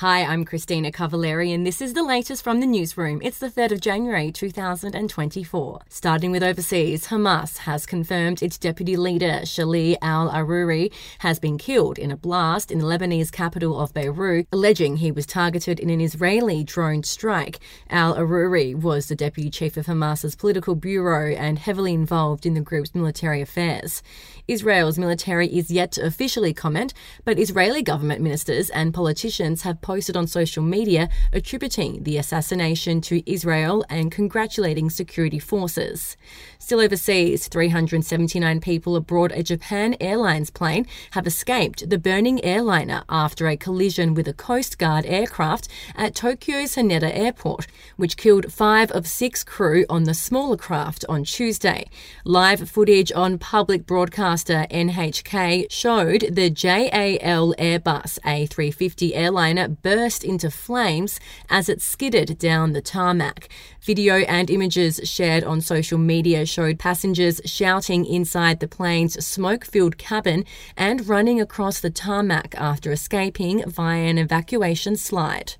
Hi, I'm Christina Cavallari, and this is the latest from the newsroom. It's the 3rd of January 2024. Starting with overseas, Hamas has confirmed its deputy leader, Saleh al Arouri, has been killed in a blast in the Lebanese capital of Beirut, alleging he was targeted in an Israeli drone strike. Al Arouri was the deputy chief of Hamas's political bureau and heavily involved in the group's military affairs. Israel's military is yet to officially comment, but Israeli government ministers and politicians have posted on social media attributing the assassination to Israel and congratulating security forces. Still overseas, 379 people aboard a Japan Airlines plane have escaped the burning airliner after a collision with a Coast Guard aircraft at Tokyo's Haneda Airport, which killed five of six crew on the smaller craft on Tuesday. Live footage on public broadcaster NHK showed the JAL Airbus A350 airliner burst into flames as it skidded down the tarmac. Video and images shared on social media showed passengers shouting inside the plane's smoke filled cabin and running across the tarmac after escaping via an evacuation slide.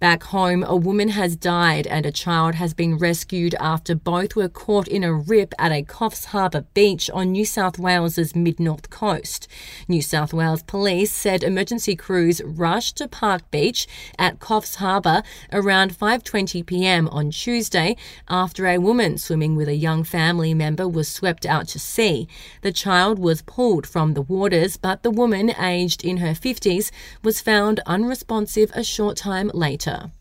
Back home, a woman has died and a child has been rescued after both were caught in a rip at a Coffs Harbour beach on New South Wales's mid north coast. New South Wales police said emergency crews rushed to Park Beach at Coffs Harbour around 5:20 p.m. on Tuesday after a woman swimming with a young family member was swept out to sea. The child was pulled from the waters, but the woman, aged in her 50s, was found unresponsive a short time later water.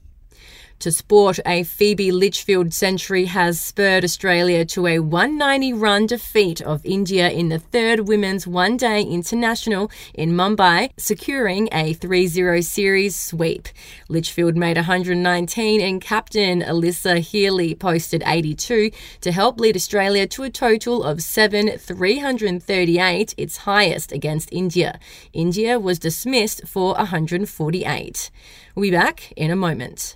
To sport, a Phoebe Litchfield century has spurred Australia to a 190 run defeat of India in the third Women's One Day International in Mumbai, securing a 3 0 series sweep. Litchfield made 119 and captain Alyssa Healy posted 82 to help lead Australia to a total of 7 338, its highest against India. India was dismissed for 148. We'll be back in a moment.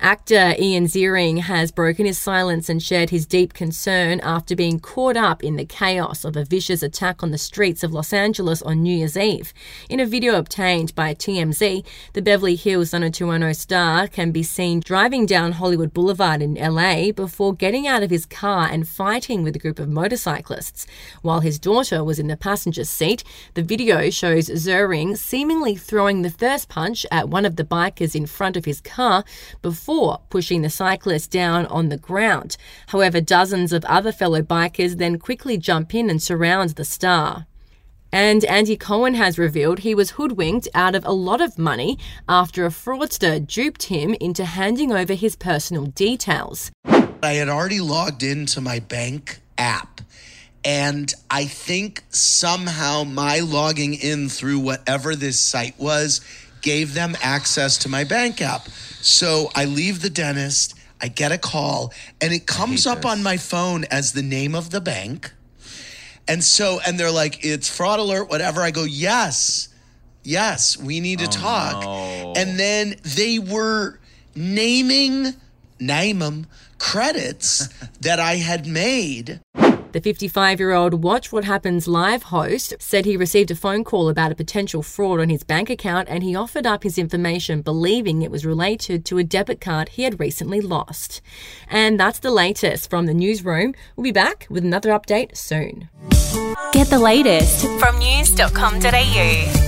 Actor Ian Ziering has broken his silence and shared his deep concern after being caught up in the chaos of a vicious attack on the streets of Los Angeles on New Year's Eve. In a video obtained by TMZ, the Beverly Hills 90210 star can be seen driving down Hollywood Boulevard in LA before getting out of his car and fighting with a group of motorcyclists. While his daughter was in the passenger seat, the video shows Ziering seemingly throwing the first punch at one of the bikers in front of his car before pushing the cyclist down on the ground. However, dozens of other fellow bikers then quickly jump in and surround the star. And Andy Cohen has revealed he was hoodwinked out of a lot of money after a fraudster duped him into handing over his personal details. I had already logged into my bank app. And I think somehow my logging in through whatever this site was gave them access to my bank app. So I leave the dentist, I get a call, and it comes up on my phone as the name of the bank. And so, and they're like, it's fraud alert, whatever. I go, yes, yes, we need to talk. And then they were naming, name them, credits that I had made. The 55 year old Watch What Happens live host said he received a phone call about a potential fraud on his bank account and he offered up his information believing it was related to a debit card he had recently lost. And that's the latest from the newsroom. We'll be back with another update soon. Get the latest from news.com.au.